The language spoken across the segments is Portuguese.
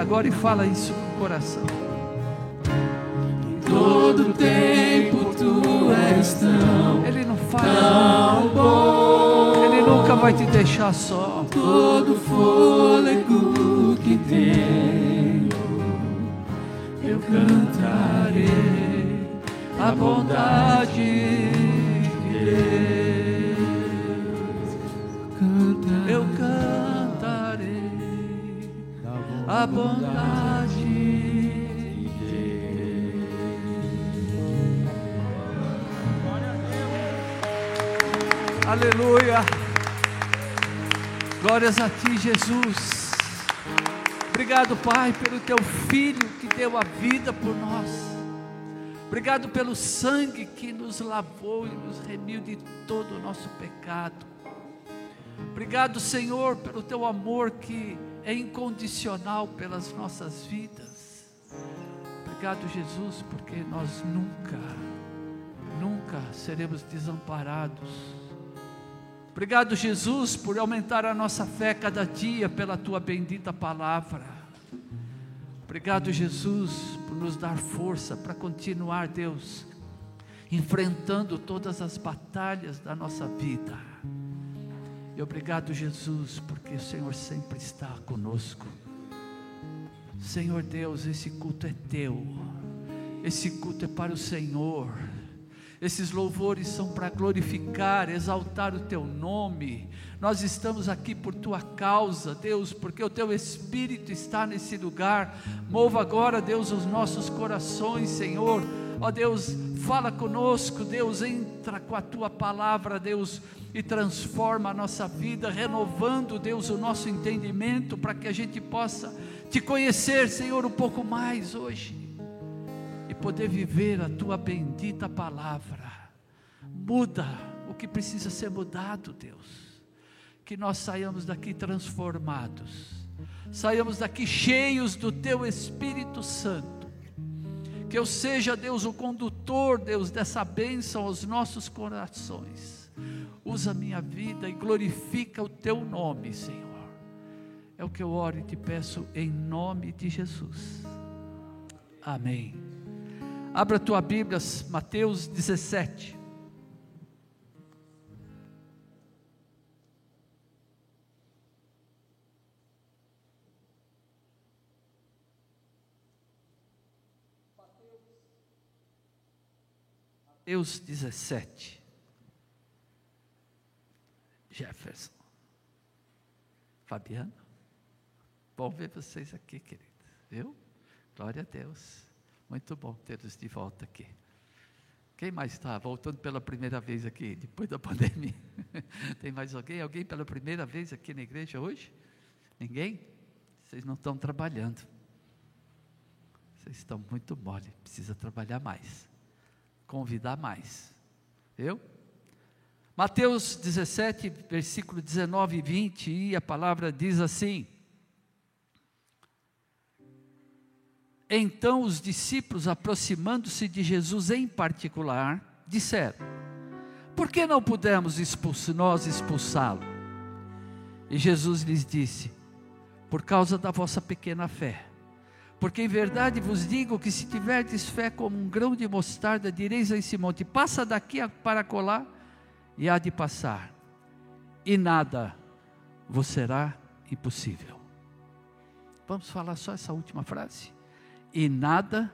agora e fala isso com o coração. Todo tempo tu és tão, Ele não falha. bom. Ele nunca vai te deixar só. Todo fôlego que tenho, eu cantarei A bondade Jesus. Obrigado, Pai, pelo teu filho que deu a vida por nós. Obrigado pelo sangue que nos lavou e nos remiu de todo o nosso pecado. Obrigado, Senhor, pelo teu amor que é incondicional pelas nossas vidas. Obrigado, Jesus, porque nós nunca, nunca seremos desamparados. Obrigado, Jesus, por aumentar a nossa fé cada dia pela tua bendita palavra. Obrigado, Jesus, por nos dar força para continuar, Deus, enfrentando todas as batalhas da nossa vida. E obrigado, Jesus, porque o Senhor sempre está conosco. Senhor Deus, esse culto é teu, esse culto é para o Senhor. Esses louvores são para glorificar, exaltar o teu nome. Nós estamos aqui por tua causa, Deus, porque o teu Espírito está nesse lugar. Mova agora, Deus, os nossos corações, Senhor. Ó Deus, fala conosco, Deus, entra com a tua palavra, Deus, e transforma a nossa vida, renovando, Deus, o nosso entendimento para que a gente possa te conhecer, Senhor, um pouco mais hoje poder viver a tua bendita palavra. Muda o que precisa ser mudado, Deus. Que nós saiamos daqui transformados, saiamos daqui cheios do teu Espírito Santo. Que eu seja, Deus, o condutor, Deus, dessa bênção aos nossos corações. Usa minha vida e glorifica o teu nome, Senhor. É o que eu oro e te peço em nome de Jesus. Amém. Abra tua Bíblia, Mateus 17. Mateus 17. Jefferson. Fabiano. Bom ver vocês aqui, queridos. Viu? Glória a Deus. Muito bom tê-los de volta aqui. Quem mais está voltando pela primeira vez aqui, depois da pandemia? Tem mais alguém? Alguém pela primeira vez aqui na igreja hoje? Ninguém? Vocês não estão trabalhando. Vocês estão muito mole, precisa trabalhar mais. Convidar mais. Viu? Mateus 17, versículo 19 e 20, e a palavra diz assim: Então os discípulos, aproximando-se de Jesus em particular, disseram: Por que não pudemos expulsar, nós expulsá-lo? E Jesus lhes disse: Por causa da vossa pequena fé. Porque em verdade vos digo que se tiverdes fé como um grão de mostarda, direis a esse monte: Passa daqui para colar, e há de passar, e nada vos será impossível. Vamos falar só essa última frase? E nada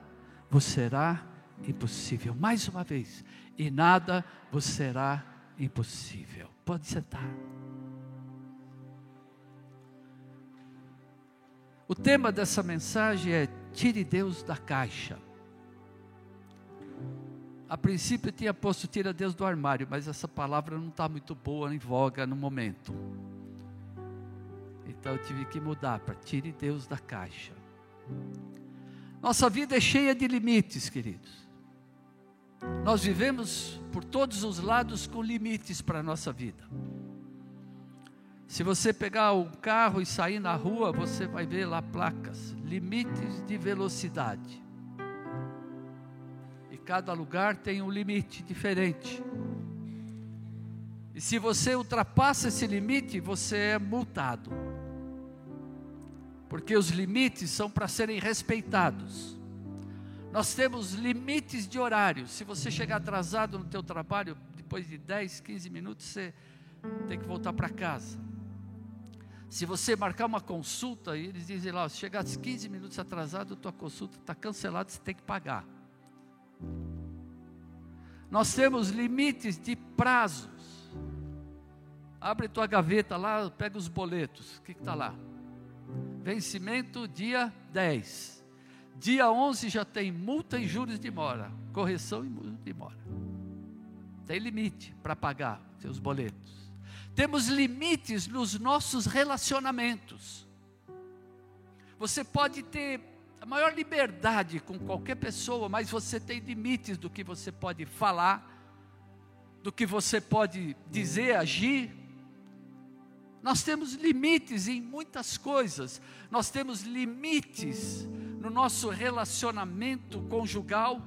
vos será impossível. Mais uma vez, e nada vos será impossível. Pode sentar. O tema dessa mensagem é Tire Deus da caixa. A princípio eu tinha posto Tira Deus do armário, mas essa palavra não está muito boa em voga no momento. Então eu tive que mudar para Tire Deus da caixa. Nossa vida é cheia de limites, queridos. Nós vivemos por todos os lados com limites para a nossa vida. Se você pegar o carro e sair na rua, você vai ver lá placas, limites de velocidade. E cada lugar tem um limite diferente. E se você ultrapassa esse limite, você é multado. Porque os limites são para serem respeitados. Nós temos limites de horário. Se você chegar atrasado no teu trabalho, depois de 10, 15 minutos, você tem que voltar para casa. Se você marcar uma consulta eles dizem lá, se chegar 15 minutos atrasado, tua consulta está cancelada, você tem que pagar. Nós temos limites de prazos. Abre tua gaveta lá, pega os boletos. O que está lá? Vencimento dia 10. Dia 11 já tem multa e juros de mora. Correção e multa de mora. Tem limite para pagar seus boletos. Temos limites nos nossos relacionamentos. Você pode ter a maior liberdade com qualquer pessoa, mas você tem limites do que você pode falar, do que você pode dizer, agir. Nós temos limites em muitas coisas. Nós temos limites no nosso relacionamento conjugal.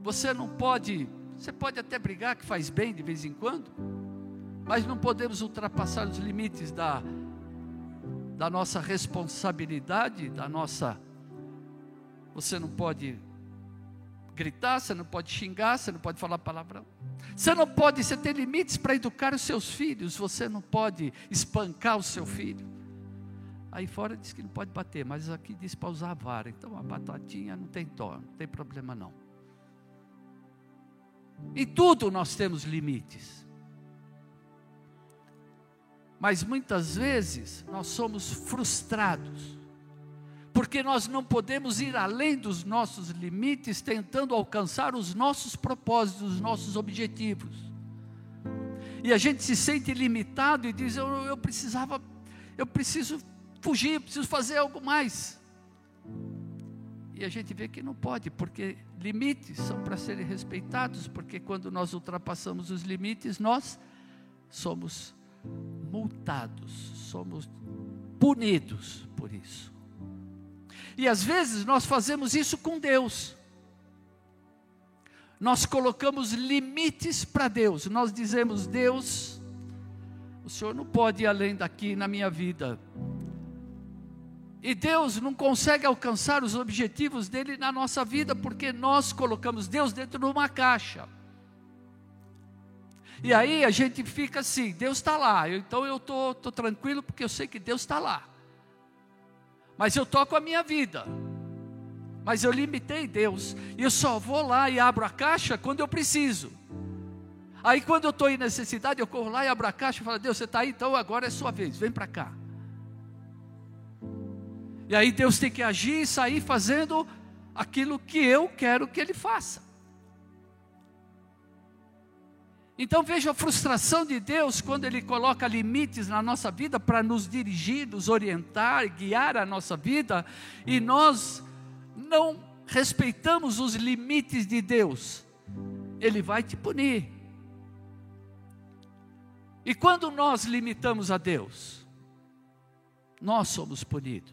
Você não pode, você pode até brigar que faz bem de vez em quando, mas não podemos ultrapassar os limites da, da nossa responsabilidade, da nossa. Você não pode gritar, você não pode xingar, você não pode falar palavrão. Você não pode, você tem limites para educar os seus filhos, você não pode espancar o seu filho. Aí fora diz que não pode bater, mas aqui diz para usar a vara. Então a batatinha não tem dó, não tem problema não. Em tudo nós temos limites. Mas muitas vezes nós somos frustrados, porque nós não podemos ir além dos nossos limites tentando alcançar os nossos propósitos, os nossos objetivos. E a gente se sente limitado e diz: eu, eu precisava, eu preciso fugir, eu preciso fazer algo mais. E a gente vê que não pode, porque limites são para serem respeitados, porque quando nós ultrapassamos os limites, nós somos multados, somos punidos por isso. E às vezes nós fazemos isso com Deus. Nós colocamos limites para Deus. Nós dizemos: Deus, o Senhor não pode ir além daqui na minha vida. E Deus não consegue alcançar os objetivos dele na nossa vida porque nós colocamos Deus dentro de uma caixa. E aí a gente fica assim, Deus está lá, então eu estou tô, tô tranquilo porque eu sei que Deus está lá. Mas eu toco a minha vida. Mas eu limitei Deus. E eu só vou lá e abro a caixa quando eu preciso. Aí quando eu estou em necessidade, eu corro lá e abro a caixa e falo, Deus, você está aí, então agora é sua vez, vem para cá. E aí Deus tem que agir e sair fazendo aquilo que eu quero que Ele faça. Então veja a frustração de Deus quando Ele coloca limites na nossa vida para nos dirigir, nos orientar, guiar a nossa vida, e nós não respeitamos os limites de Deus, Ele vai te punir. E quando nós limitamos a Deus, nós somos punidos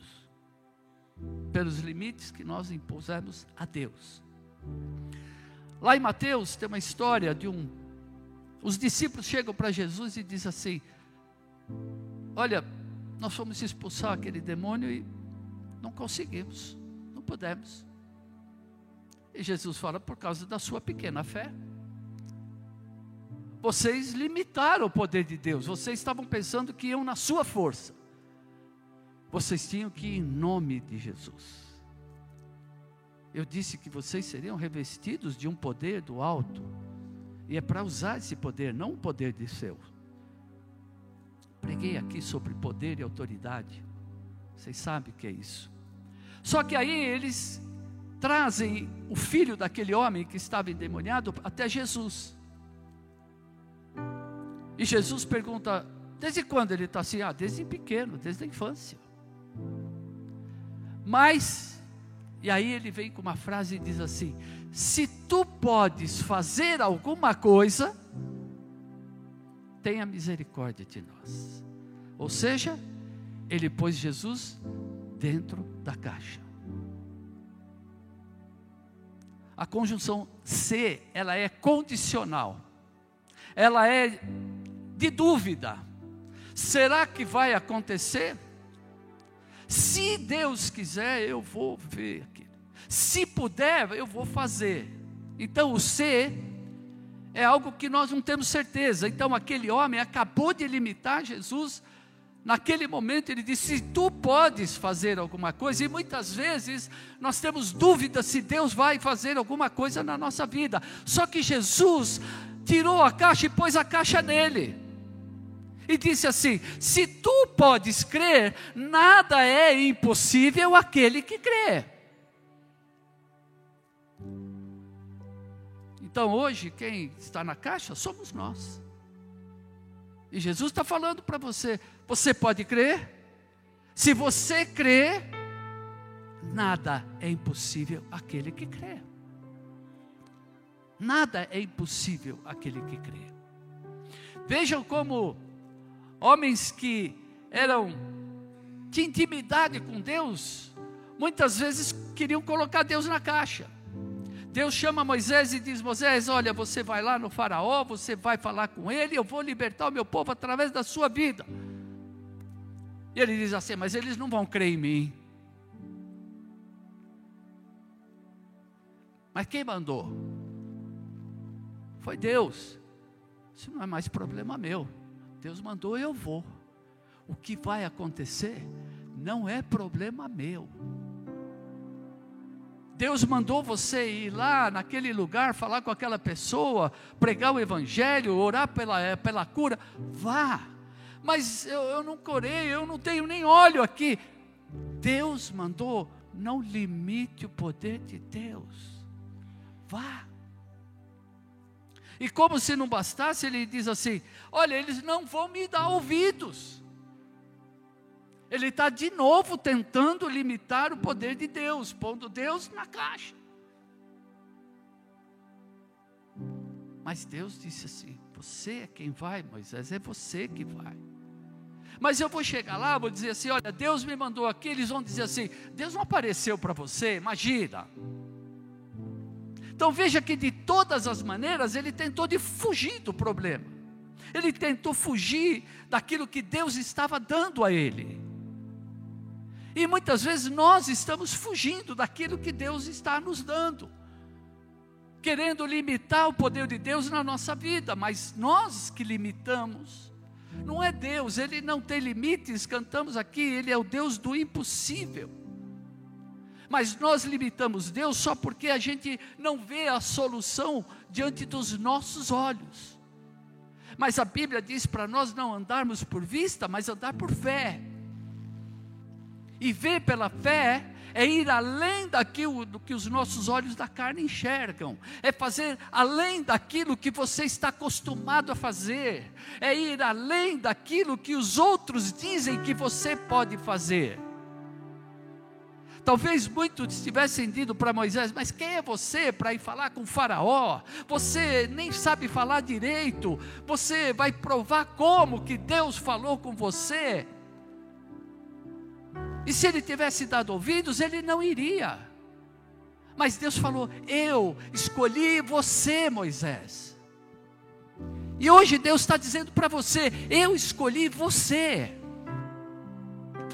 pelos limites que nós impusemos a Deus. Lá em Mateus tem uma história de um os discípulos chegam para Jesus e dizem assim: Olha, nós fomos expulsar aquele demônio e não conseguimos, não pudemos. E Jesus fala: Por causa da sua pequena fé. Vocês limitaram o poder de Deus, vocês estavam pensando que iam na sua força. Vocês tinham que ir em nome de Jesus. Eu disse que vocês seriam revestidos de um poder do alto. E é para usar esse poder, não o poder de seu. Preguei aqui sobre poder e autoridade. Vocês sabem o que é isso. Só que aí eles trazem o filho daquele homem que estava endemoniado até Jesus. E Jesus pergunta: desde quando ele está assim? Ah, desde pequeno, desde a infância. Mas, e aí ele vem com uma frase e diz assim: se tu podes fazer alguma coisa, tenha misericórdia de nós. Ou seja, ele pôs Jesus dentro da caixa. A conjunção se, ela é condicional. Ela é de dúvida. Será que vai acontecer? Se Deus quiser, eu vou ver. Se puder, eu vou fazer. Então o se é algo que nós não temos certeza. Então aquele homem acabou de limitar Jesus Naquele momento ele disse: Tu podes fazer alguma coisa, e muitas vezes nós temos dúvida se Deus vai fazer alguma coisa na nossa vida. Só que Jesus tirou a caixa e pôs a caixa nele. E disse assim: Se tu podes crer, nada é impossível aquele que crê. Então hoje, quem está na caixa somos nós. E Jesus está falando para você: você pode crer? Se você crê, nada é impossível aquele que crê. Nada é impossível aquele que crê. Vejam como homens que eram de intimidade com Deus, muitas vezes queriam colocar Deus na caixa. Deus chama Moisés e diz: Moisés, olha, você vai lá no Faraó, você vai falar com ele, eu vou libertar o meu povo através da sua vida. E ele diz assim: Mas eles não vão crer em mim. Mas quem mandou? Foi Deus. Isso não é mais problema meu. Deus mandou, eu vou. O que vai acontecer não é problema meu. Deus mandou você ir lá naquele lugar, falar com aquela pessoa, pregar o Evangelho, orar pela, pela cura. Vá mas eu, eu não corei, eu não tenho nem óleo aqui. Deus mandou, não limite o poder de Deus. Vá. E como se não bastasse, ele diz assim: Olha, eles não vão me dar ouvidos. Ele está de novo tentando limitar o poder de Deus, pondo Deus na caixa. Mas Deus disse assim: Você é quem vai, Moisés, é você que vai. Mas eu vou chegar lá, vou dizer assim: olha, Deus me mandou aqui. Eles vão dizer assim: Deus não apareceu para você, imagina. Então veja que de todas as maneiras ele tentou de fugir do problema. Ele tentou fugir daquilo que Deus estava dando a ele. E muitas vezes nós estamos fugindo daquilo que Deus está nos dando. Querendo limitar o poder de Deus na nossa vida, mas nós que limitamos não é Deus, Ele não tem limites, cantamos aqui, Ele é o Deus do impossível. Mas nós limitamos Deus só porque a gente não vê a solução diante dos nossos olhos. Mas a Bíblia diz para nós não andarmos por vista, mas andar por fé. E ver pela fé é ir além daquilo do que os nossos olhos da carne enxergam, é fazer além daquilo que você está acostumado a fazer, é ir além daquilo que os outros dizem que você pode fazer. Talvez muitos tivessem dito para Moisés: Mas quem é você para ir falar com Faraó? Você nem sabe falar direito. Você vai provar como que Deus falou com você? E se ele tivesse dado ouvidos, ele não iria. Mas Deus falou: Eu escolhi você, Moisés. E hoje Deus está dizendo para você: Eu escolhi você.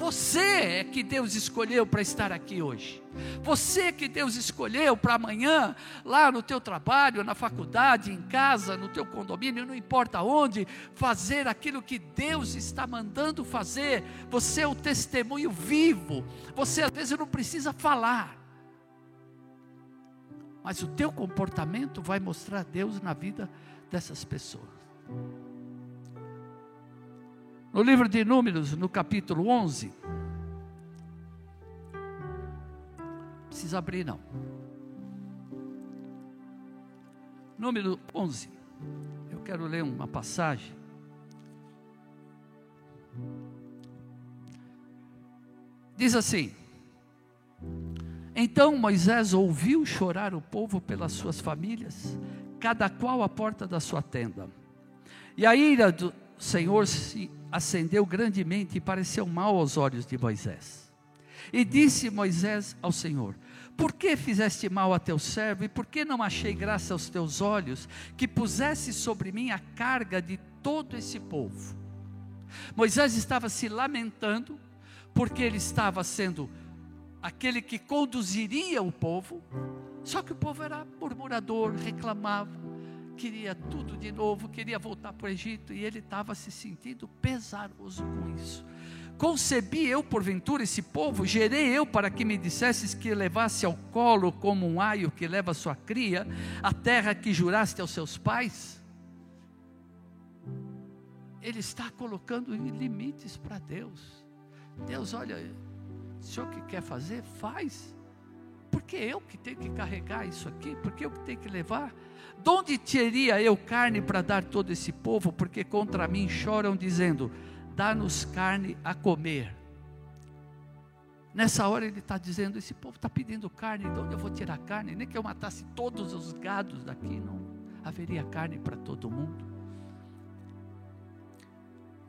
Você é que Deus escolheu para estar aqui hoje. Você que Deus escolheu para amanhã, lá no teu trabalho, na faculdade, em casa, no teu condomínio, não importa onde, fazer aquilo que Deus está mandando fazer. Você é o testemunho vivo. Você às vezes não precisa falar. Mas o teu comportamento vai mostrar Deus na vida dessas pessoas. No livro de Números, no capítulo 11, precisa abrir não. Número 11. Eu quero ler uma passagem. Diz assim: Então Moisés ouviu chorar o povo pelas suas famílias, cada qual à porta da sua tenda. E a ira do, Senhor se acendeu grandemente e pareceu mal aos olhos de Moisés. E disse Moisés ao Senhor: Por que fizeste mal a teu servo, e por que não achei graça aos teus olhos, que pusesse sobre mim a carga de todo esse povo? Moisés estava se lamentando, porque ele estava sendo aquele que conduziria o povo, só que o povo era murmurador, reclamava, queria tudo de novo, queria voltar para o Egito, e ele estava se sentindo pesaroso com isso. Concebi eu, porventura, esse povo, gerei eu para que me dissesses que levasse ao colo como um aio que leva sua cria, a terra que juraste aos seus pais? Ele está colocando limites para Deus. Deus, olha, o senhor que quer fazer, faz. Porque eu que tenho que carregar isso aqui, porque eu que tenho que levar. De onde teria eu carne para dar todo esse povo? Porque contra mim choram, dizendo: dá-nos carne a comer. Nessa hora ele está dizendo: esse povo está pedindo carne, de onde eu vou tirar carne? Nem que eu matasse todos os gados daqui, não haveria carne para todo mundo.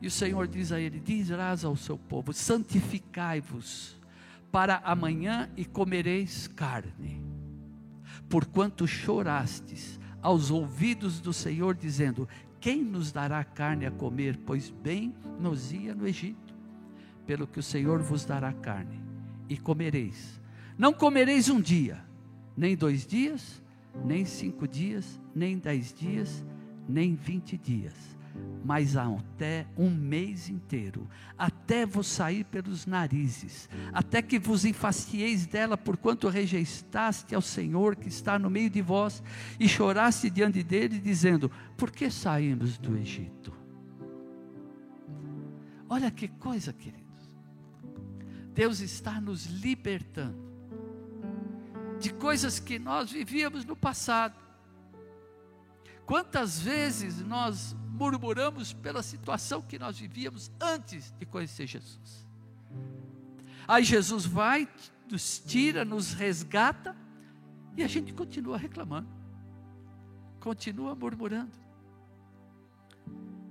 E o Senhor diz a ele: Dirás ao seu povo: santificai-vos para amanhã e comereis carne. Porquanto chorastes aos ouvidos do Senhor, dizendo: Quem nos dará carne a comer? Pois bem nos ia no Egito. Pelo que o Senhor vos dará carne, e comereis. Não comereis um dia, nem dois dias, nem cinco dias, nem dez dias, nem vinte dias mas até um mês inteiro, até vos sair pelos narizes, até que vos enfastieis dela, porquanto rejeitaste ao Senhor que está no meio de vós, e choraste diante dele, dizendo: Por que saímos do Egito? Olha que coisa, queridos. Deus está nos libertando de coisas que nós vivíamos no passado. Quantas vezes nós murmuramos pela situação que nós vivíamos antes de conhecer Jesus. Aí Jesus vai, nos tira, nos resgata, e a gente continua reclamando, continua murmurando.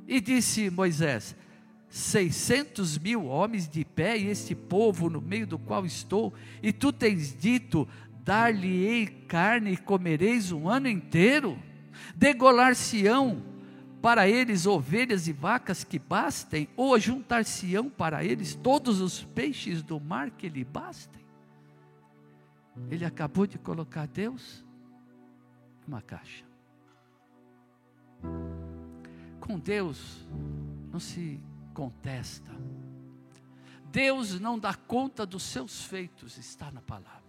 E disse Moisés: seiscentos mil homens de pé, e este povo no meio do qual estou, e tu tens dito: dar-lhe-ei carne e comereis um ano inteiro, degolar-se-ão para eles ovelhas e vacas que bastem, ou juntar-se-ão para eles todos os peixes do mar que lhe bastem? Ele acabou de colocar Deus numa caixa. Com Deus não se contesta. Deus não dá conta dos seus feitos, está na palavra.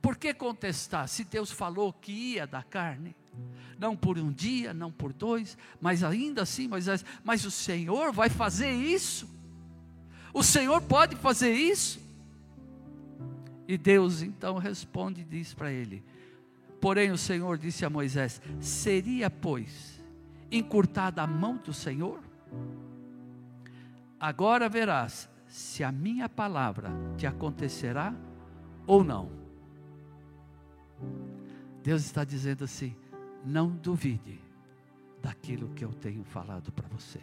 Por que contestar se Deus falou que ia dar carne? Não por um dia, não por dois, mas ainda assim, Moisés, mas o Senhor vai fazer isso? O Senhor pode fazer isso? E Deus então responde e diz para ele: Porém, o Senhor disse a Moisés: Seria, pois, encurtada a mão do Senhor? Agora verás se a minha palavra te acontecerá ou não. Deus está dizendo assim: não duvide daquilo que eu tenho falado para você.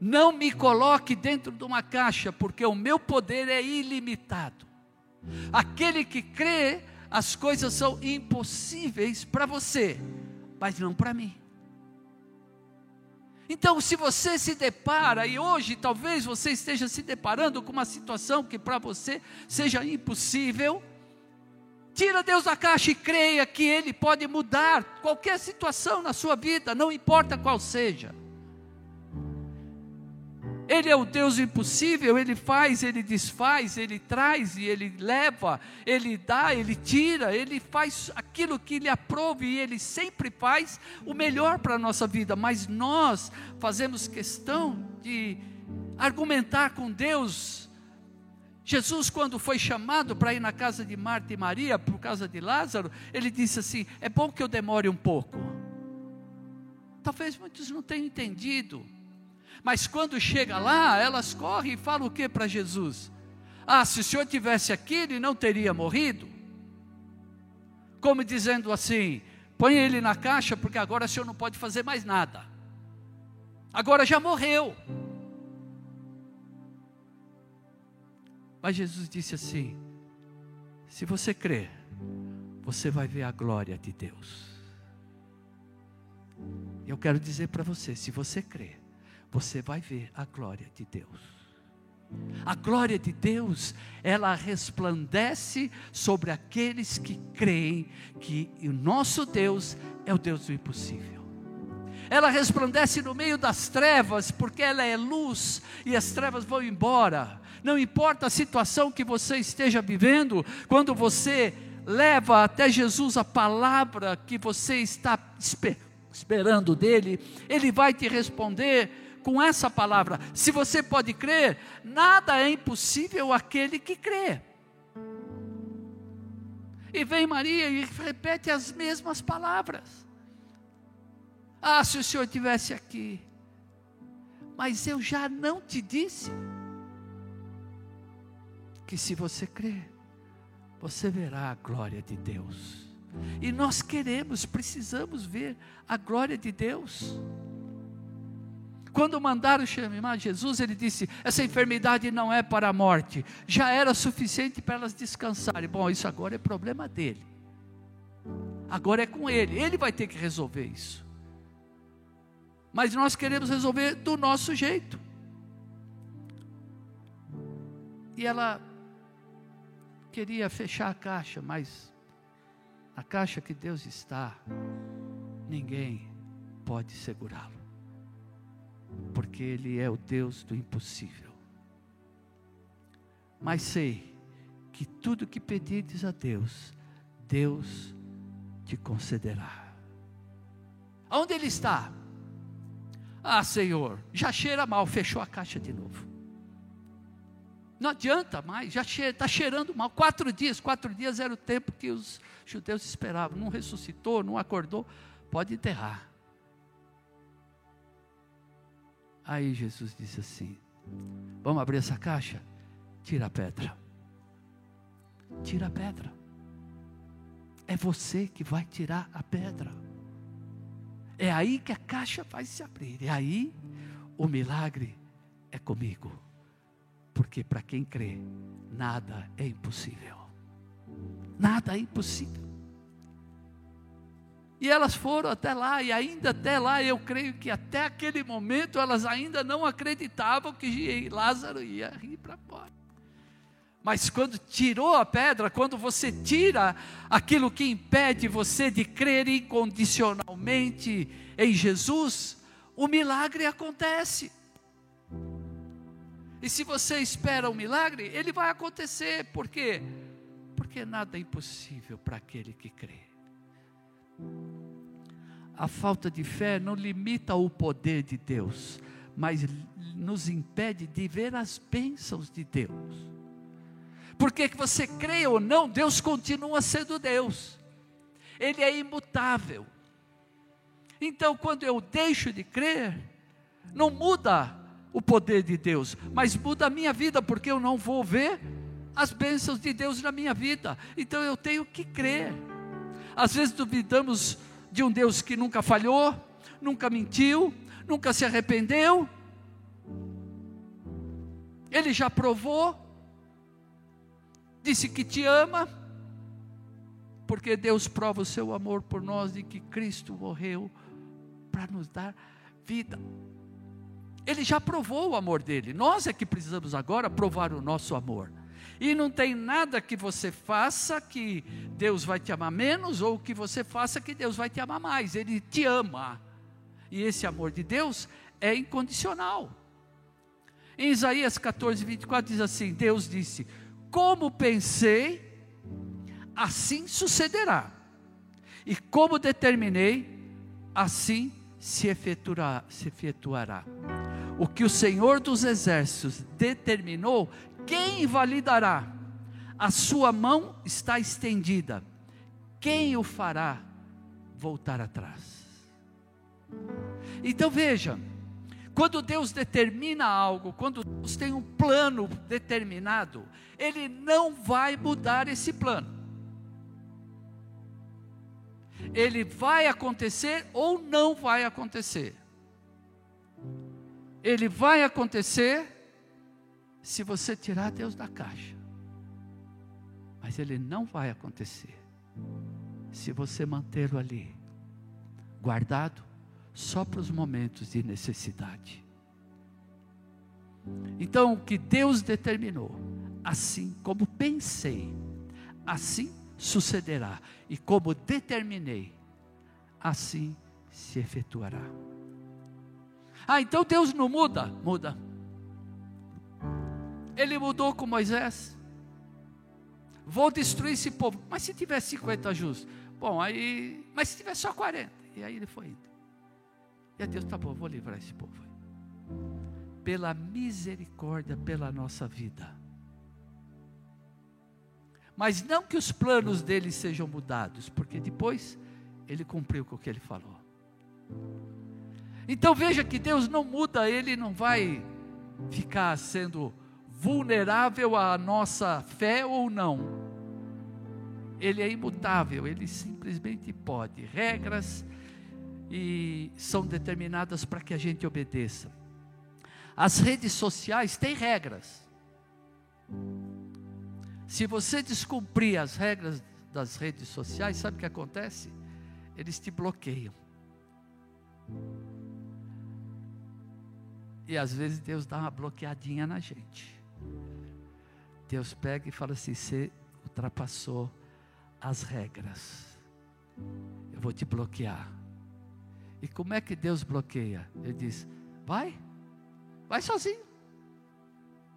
Não me coloque dentro de uma caixa, porque o meu poder é ilimitado. Aquele que crê, as coisas são impossíveis para você, mas não para mim. Então, se você se depara, e hoje talvez você esteja se deparando com uma situação que para você seja impossível, Tira Deus da caixa e creia que Ele pode mudar qualquer situação na sua vida, não importa qual seja. Ele é o Deus impossível, Ele faz, Ele desfaz, Ele traz e Ele leva, Ele dá, Ele tira, Ele faz aquilo que Ele aprove e Ele sempre faz o melhor para a nossa vida, mas nós fazemos questão de argumentar com Deus Jesus, quando foi chamado para ir na casa de Marta e Maria, por causa de Lázaro, ele disse assim: É bom que eu demore um pouco. Talvez muitos não tenham entendido, mas quando chega lá, elas correm e falam o que para Jesus? Ah, se o senhor tivesse aqui, ele não teria morrido. Como dizendo assim: põe ele na caixa, porque agora o senhor não pode fazer mais nada. agora já morreu. Mas Jesus disse assim: se você crer, você vai ver a glória de Deus. Eu quero dizer para você: se você crer, você vai ver a glória de Deus. A glória de Deus, ela resplandece sobre aqueles que creem que o nosso Deus é o Deus do impossível. Ela resplandece no meio das trevas, porque ela é luz e as trevas vão embora. Não importa a situação que você esteja vivendo, quando você leva até Jesus a palavra que você está esperando dele, ele vai te responder com essa palavra. Se você pode crer, nada é impossível àquele que crê. E vem Maria e repete as mesmas palavras. Ah, se o Senhor tivesse aqui. Mas eu já não te disse que se você crer, você verá a glória de Deus. E nós queremos, precisamos ver a glória de Deus. Quando mandaram chamar Jesus, ele disse: Essa enfermidade não é para a morte, já era suficiente para elas descansarem. Bom, isso agora é problema dele, agora é com ele, ele vai ter que resolver isso. Mas nós queremos resolver do nosso jeito. E ela queria fechar a caixa, mas a caixa que Deus está, ninguém pode segurá-lo, porque Ele é o Deus do impossível. Mas sei que tudo que pedires a Deus, Deus te concederá. Onde Ele está? Ah, Senhor, já cheira mal, fechou a caixa de novo. Não adianta mais, já está cheirando mal. Quatro dias, quatro dias era o tempo que os judeus esperavam. Não ressuscitou, não acordou, pode enterrar. Aí Jesus disse assim: Vamos abrir essa caixa? Tira a pedra. Tira a pedra. É você que vai tirar a pedra. É aí que a caixa vai se abrir. É aí o milagre é comigo. Porque para quem crê, nada é impossível. Nada é impossível. E elas foram até lá, e ainda até lá, eu creio que até aquele momento elas ainda não acreditavam que Lázaro ia rir para fora. Mas quando tirou a pedra, quando você tira aquilo que impede você de crer incondicionalmente em Jesus, o milagre acontece. E se você espera um milagre, ele vai acontecer. Por quê? Porque nada é impossível para aquele que crê. A falta de fé não limita o poder de Deus, mas nos impede de ver as bênçãos de Deus. Porque que você crê ou não, Deus continua sendo Deus. Ele é imutável. Então, quando eu deixo de crer, não muda o poder de Deus, mas muda a minha vida, porque eu não vou ver as bênçãos de Deus na minha vida. Então eu tenho que crer. Às vezes duvidamos de um Deus que nunca falhou, nunca mentiu, nunca se arrependeu. Ele já provou, disse que te ama, porque Deus prova o seu amor por nós e que Cristo morreu para nos dar vida. Ele já provou o amor dele. Nós é que precisamos agora provar o nosso amor. E não tem nada que você faça que Deus vai te amar menos, ou que você faça que Deus vai te amar mais. Ele te ama. E esse amor de Deus é incondicional. Em Isaías 14, 24 diz assim: Deus disse: Como pensei, assim sucederá. E como determinei, assim se. Se efetuará o que o Senhor dos Exércitos determinou, quem invalidará? A sua mão está estendida, quem o fará voltar atrás? Então veja, quando Deus determina algo, quando Deus tem um plano determinado, Ele não vai mudar esse plano. Ele vai acontecer ou não vai acontecer. Ele vai acontecer se você tirar Deus da caixa. Mas ele não vai acontecer se você mantê-lo ali, guardado só para os momentos de necessidade. Então, o que Deus determinou, assim como pensei, assim sucederá, e como determinei, assim se efetuará. Ah, então Deus não muda? Muda. Ele mudou com Moisés. Vou destruir esse povo. Mas se tiver 50 justos? Bom, aí. Mas se tiver só 40? E aí ele foi indo. E a Deus, tá bom, vou livrar esse povo. Pela misericórdia, pela nossa vida. Mas não que os planos dele sejam mudados, porque depois ele cumpriu com o que ele falou. Então veja que Deus não muda, Ele não vai ficar sendo vulnerável à nossa fé ou não. Ele é imutável, Ele simplesmente pode. Regras e são determinadas para que a gente obedeça. As redes sociais têm regras. Se você descumprir as regras das redes sociais, sabe o que acontece? Eles te bloqueiam. E às vezes Deus dá uma bloqueadinha na gente. Deus pega e fala assim: você ultrapassou as regras. Eu vou te bloquear. E como é que Deus bloqueia? Ele diz: vai, vai sozinho.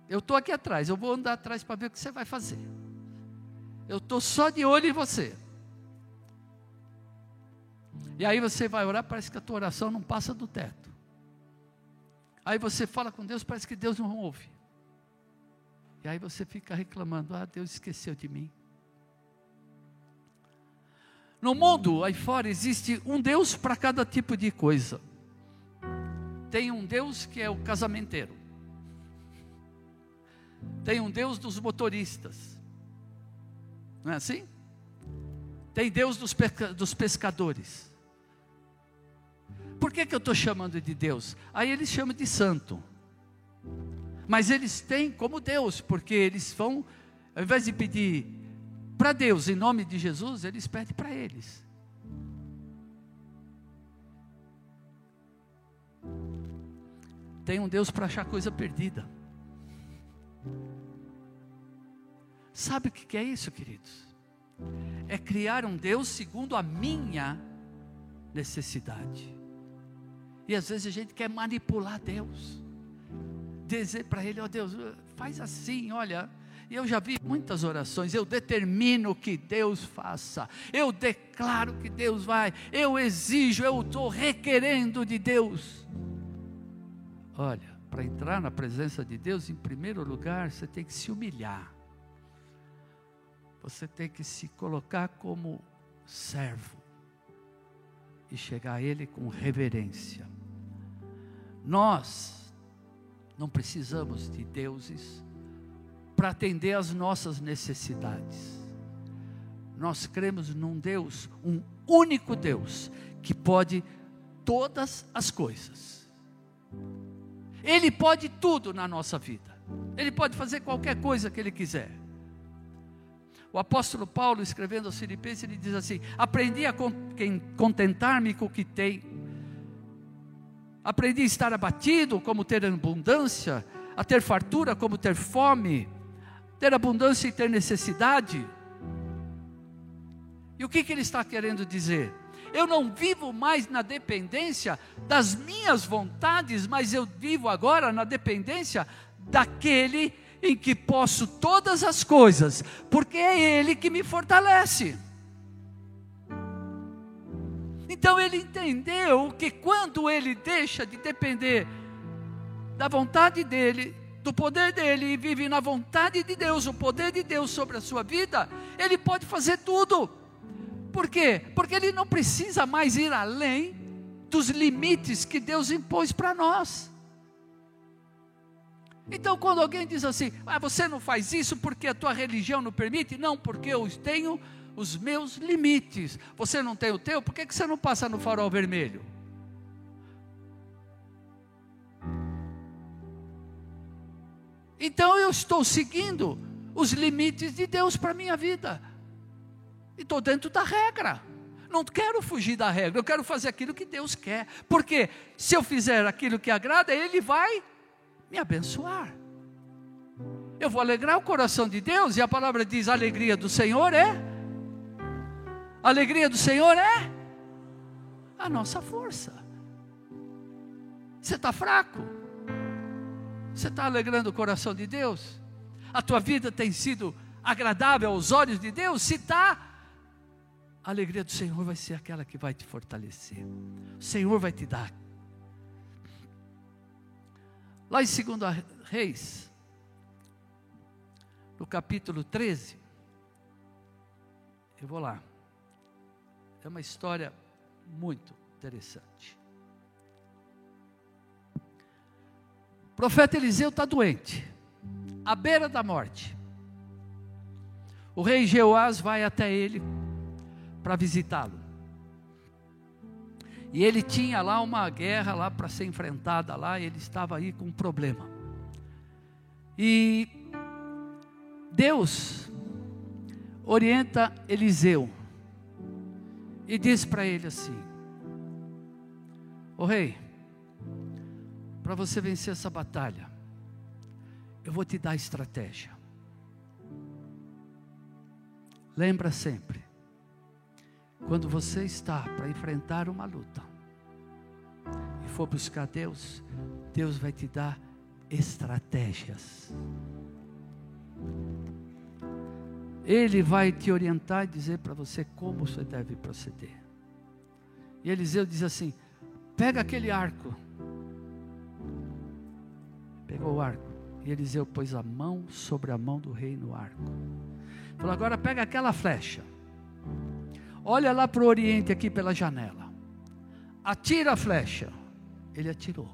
Eu estou aqui atrás, eu vou andar atrás para ver o que você vai fazer. Eu estou só de olho em você. E aí você vai orar, parece que a tua oração não passa do teto. Aí você fala com Deus, parece que Deus não ouve. E aí você fica reclamando: ah, Deus esqueceu de mim. No mundo aí fora existe um Deus para cada tipo de coisa. Tem um Deus que é o casamenteiro. Tem um Deus dos motoristas. Não é assim? Tem Deus dos, pesca, dos pescadores. Por que, que eu estou chamando de Deus? Aí eles chamam de santo. Mas eles têm como Deus, porque eles vão, ao invés de pedir para Deus em nome de Jesus, eles pedem para eles. Tem um Deus para achar coisa perdida. Sabe o que é isso, queridos? É criar um Deus segundo a minha necessidade. E às vezes a gente quer manipular Deus. Dizer para Ele, ó oh, Deus, faz assim, olha. Eu já vi muitas orações. Eu determino que Deus faça. Eu declaro que Deus vai. Eu exijo, eu estou requerendo de Deus. Olha, para entrar na presença de Deus, em primeiro lugar, você tem que se humilhar. Você tem que se colocar como servo e chegar a Ele com reverência. Nós não precisamos de deuses para atender às nossas necessidades. Nós cremos num Deus, um único Deus, que pode todas as coisas. Ele pode tudo na nossa vida. Ele pode fazer qualquer coisa que ele quiser. O apóstolo Paulo, escrevendo aos Filipenses, ele diz assim: Aprendi a contentar-me com o que tenho Aprendi a estar abatido, como ter abundância, a ter fartura, como ter fome, ter abundância e ter necessidade. E o que, que ele está querendo dizer? Eu não vivo mais na dependência das minhas vontades, mas eu vivo agora na dependência daquele em que posso todas as coisas, porque é Ele que me fortalece. Então ele entendeu que quando ele deixa de depender da vontade dele, do poder dele e vive na vontade de Deus, o poder de Deus sobre a sua vida, ele pode fazer tudo. Por quê? Porque ele não precisa mais ir além dos limites que Deus impôs para nós. Então, quando alguém diz assim, ah, você não faz isso porque a tua religião não permite, não, porque eu tenho os meus limites. Você não tem o teu, por que, que você não passa no farol vermelho? Então eu estou seguindo os limites de Deus para a minha vida. E estou dentro da regra. Não quero fugir da regra, eu quero fazer aquilo que Deus quer. Porque se eu fizer aquilo que agrada, Ele vai me abençoar. Eu vou alegrar o coração de Deus, e a palavra diz: a alegria do Senhor é. A alegria do Senhor é a nossa força. Você está fraco? Você está alegrando o coração de Deus? A tua vida tem sido agradável aos olhos de Deus? Se está, a alegria do Senhor vai ser aquela que vai te fortalecer. O Senhor vai te dar. Lá em 2 Reis, no capítulo 13, eu vou lá. É uma história muito interessante. O profeta Eliseu está doente, à beira da morte. O rei Jeoás vai até ele para visitá-lo. E ele tinha lá uma guerra lá para ser enfrentada lá, e ele estava aí com um problema. E Deus orienta Eliseu e diz para ele assim: Ô rei, para você vencer essa batalha, eu vou te dar estratégia. Lembra sempre, quando você está para enfrentar uma luta e for buscar Deus, Deus vai te dar estratégias. Ele vai te orientar e dizer para você como você deve proceder. E Eliseu diz assim: pega aquele arco. Pegou o arco. E Eliseu pôs a mão sobre a mão do rei no arco. Falou: agora pega aquela flecha. Olha lá para o oriente aqui pela janela. Atira a flecha. Ele atirou.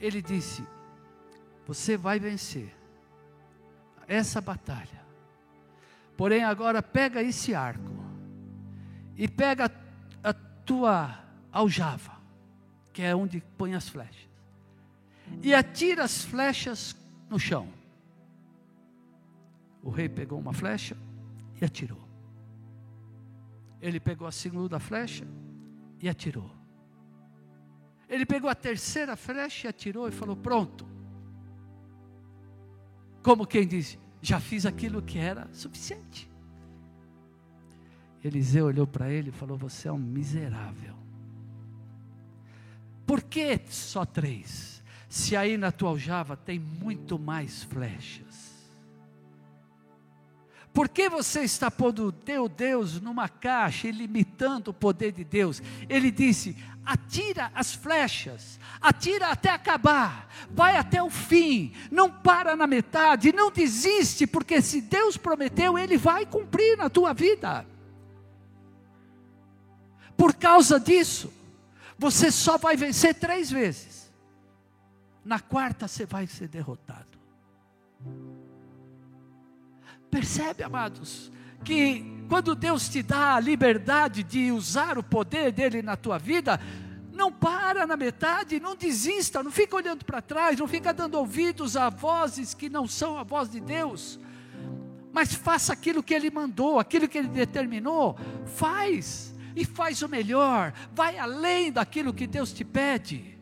Ele disse: Você vai vencer essa batalha. Porém, agora pega esse arco e pega a, tua aljava, que é onde põe as flechas, e atira as flechas no chão. O rei pegou uma flecha e atirou. Ele pegou a segunda flecha e atirou. Ele pegou a terceira flecha e atirou e falou: Pronto. Como quem diz: Já fiz aquilo que era suficiente. Eliseu olhou para ele e falou: Você é um miserável. Por que só três? Se aí na tua aljava tem muito mais flechas. Por que você está pondo teu Deus numa caixa e limitando o poder de Deus? Ele disse: atira as flechas, atira até acabar, vai até o fim, não para na metade, não desiste, porque se Deus prometeu, Ele vai cumprir na tua vida. Por causa disso, você só vai vencer três vezes, na quarta você vai ser derrotado. Percebe, amados, que quando Deus te dá a liberdade de usar o poder dele na tua vida, não para na metade, não desista, não fica olhando para trás, não fica dando ouvidos a vozes que não são a voz de Deus, mas faça aquilo que Ele mandou, aquilo que Ele determinou, faz, e faz o melhor, vai além daquilo que Deus te pede.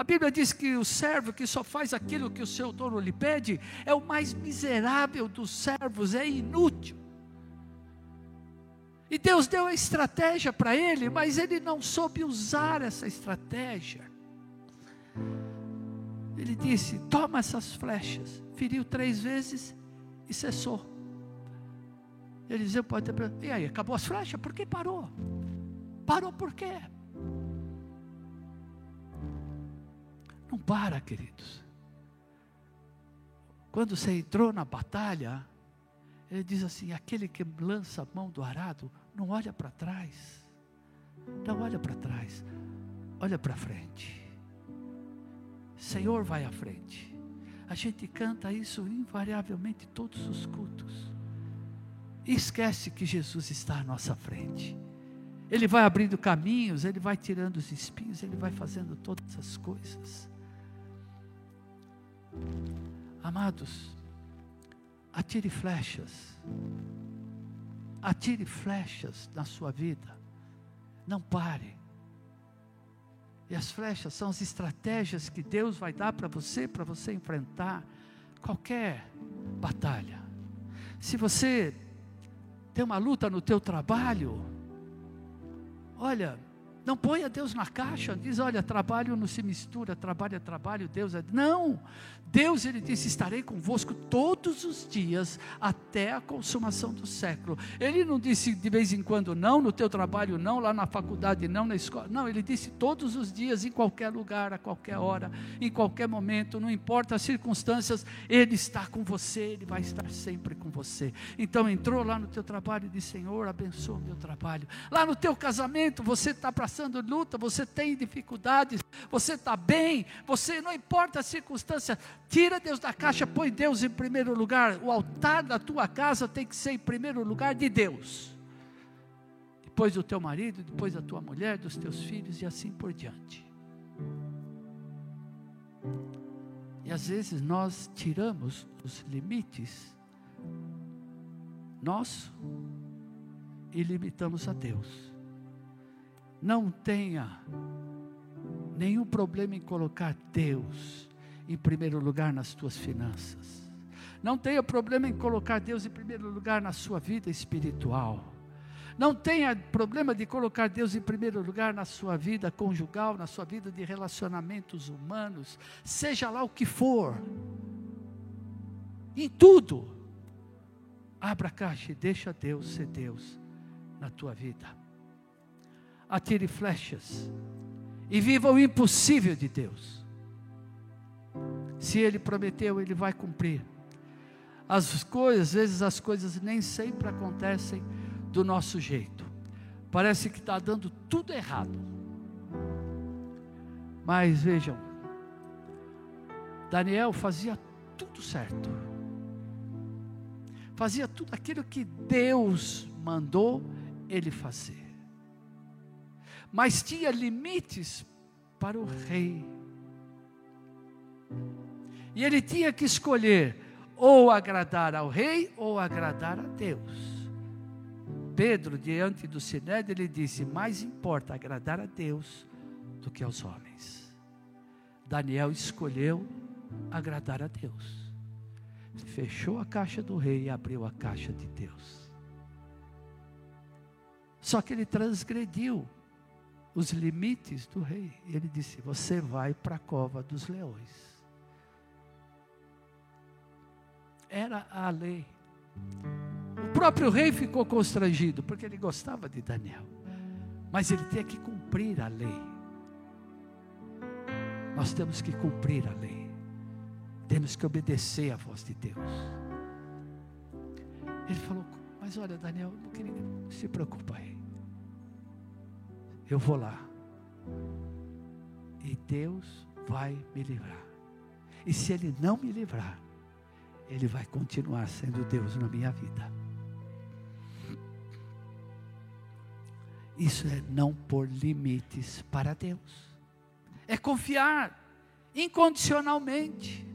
A Bíblia diz que o servo que só faz aquilo que o seu dono lhe pede é o mais miserável dos servos, é inútil. E Deus deu a estratégia para ele, mas ele não soube usar essa estratégia. Ele disse: Toma essas flechas. Feriu três vezes e cessou. Eliseu pode ter E aí, acabou as flechas? Por que parou? Parou por quê? Não para, queridos. Quando você entrou na batalha, ele diz assim: aquele que lança a mão do arado, não olha para trás. Não olha para trás, olha para frente. Senhor vai à frente. A gente canta isso invariavelmente todos os cultos. E esquece que Jesus está à nossa frente. Ele vai abrindo caminhos, ele vai tirando os espinhos, ele vai fazendo todas as coisas. Amados, atire flechas. Atire flechas na sua vida. Não pare. E as flechas são as estratégias que Deus vai dar para você, para você enfrentar qualquer batalha. Se você tem uma luta no teu trabalho, olha, não ponha Deus na caixa, diz, olha, trabalho não se mistura, trabalho é trabalho, Deus é. Não! Deus, ele disse: estarei convosco todos os dias, até a consumação do século. Ele não disse de vez em quando, não, no teu trabalho, não, lá na faculdade, não, na escola. Não, ele disse todos os dias, em qualquer lugar, a qualquer hora, em qualquer momento, não importa as circunstâncias, ele está com você, ele vai estar sempre com você. Então entrou lá no teu trabalho e disse: Senhor, abençoa o meu trabalho. Lá no teu casamento, você está passando luta, você tem dificuldades, você está bem, você não importa a circunstância, tira Deus da caixa, põe Deus em primeiro lugar. O altar da tua casa tem que ser em primeiro lugar de Deus. Depois do teu marido, depois da tua mulher, dos teus filhos e assim por diante. E às vezes nós tiramos os limites nosso e limitamos a Deus. Não tenha nenhum problema em colocar Deus em primeiro lugar nas tuas finanças. Não tenha problema em colocar Deus em primeiro lugar na sua vida espiritual. Não tenha problema de colocar Deus em primeiro lugar na sua vida conjugal, na sua vida de relacionamentos humanos, seja lá o que for. Em tudo. Abra a caixa e deixa Deus ser Deus na tua vida. Atire flechas e viva o impossível de Deus. Se Ele prometeu, Ele vai cumprir. As coisas, às vezes as coisas nem sempre acontecem do nosso jeito. Parece que está dando tudo errado. Mas vejam, Daniel fazia tudo certo. Fazia tudo aquilo que Deus mandou ele fazer mas tinha limites para o rei. E ele tinha que escolher ou agradar ao rei ou agradar a Deus. Pedro, diante do Sinédrio, ele disse: Mais importa agradar a Deus do que aos homens. Daniel escolheu agradar a Deus. Fechou a caixa do rei e abriu a caixa de Deus. Só que ele transgrediu os limites do rei. Ele disse: Você vai para a cova dos leões. Era a lei. O próprio rei ficou constrangido, porque ele gostava de Daniel. Mas ele tinha que cumprir a lei. Nós temos que cumprir a lei. Temos que obedecer à voz de Deus. Ele falou: Mas olha, Daniel, não queria, se preocupa aí eu vou lá. E Deus vai me livrar. E se Ele não me livrar, Ele vai continuar sendo Deus na minha vida. Isso é não pôr limites para Deus. É confiar incondicionalmente.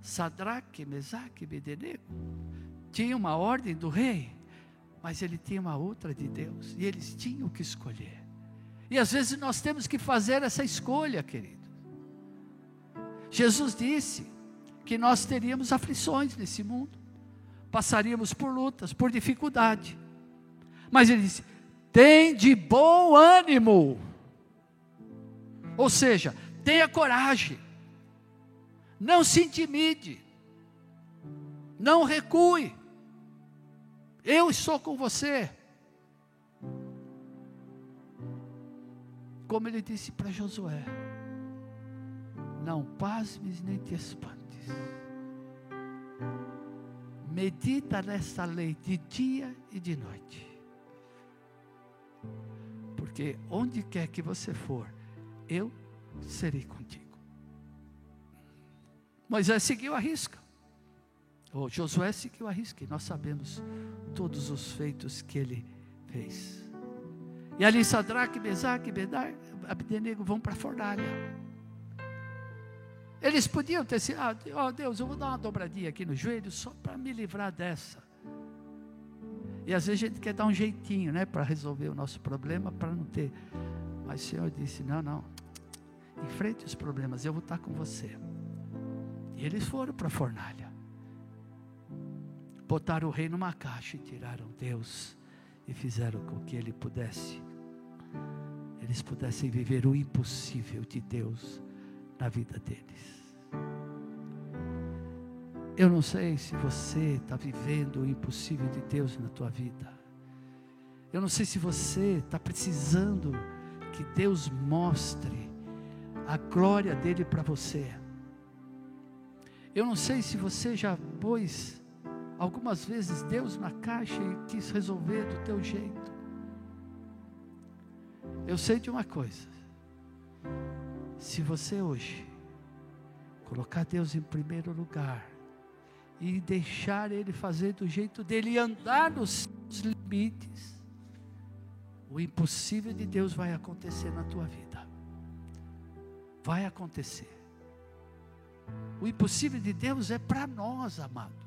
Sadraque, Mesaque, Bedenego tinha uma ordem do rei mas ele tinha uma outra de Deus, e eles tinham que escolher. E às vezes nós temos que fazer essa escolha, querido. Jesus disse que nós teríamos aflições nesse mundo, passaríamos por lutas, por dificuldade. Mas ele disse: tem de bom ânimo. Ou seja, tenha coragem, não se intimide, não recue. Eu estou com você. Como ele disse para Josué: Não pasmes nem te espantes. Medita nesta lei de dia e de noite. Porque onde quer que você for, eu serei contigo. Moisés seguiu a risca. O Josué seguiu a risca, e nós sabemos todos os feitos que ele fez. E ali Sadraque, Mesaque, Abdenego vão para a fornalha. Eles podiam ter sido, ah, oh Deus, eu vou dar uma dobradinha aqui no joelho só para me livrar dessa. E às vezes a gente quer dar um jeitinho, né, para resolver o nosso problema, para não ter. Mas o Senhor disse: não, não, enfrente os problemas, eu vou estar com você. E eles foram para a fornalha, botaram o rei numa caixa e tiraram Deus e fizeram com que ele pudesse, eles pudessem viver o impossível de Deus na vida deles. Eu não sei se você está vivendo o impossível de Deus na tua vida. Eu não sei se você está precisando que Deus mostre a glória dele para você. Eu não sei se você já pôs algumas vezes Deus na caixa e quis resolver do teu jeito. Eu sei de uma coisa. Se você hoje colocar Deus em primeiro lugar e deixar Ele fazer do jeito dele e andar nos seus limites, o impossível de Deus vai acontecer na tua vida. Vai acontecer. O impossível de Deus é para nós, amados.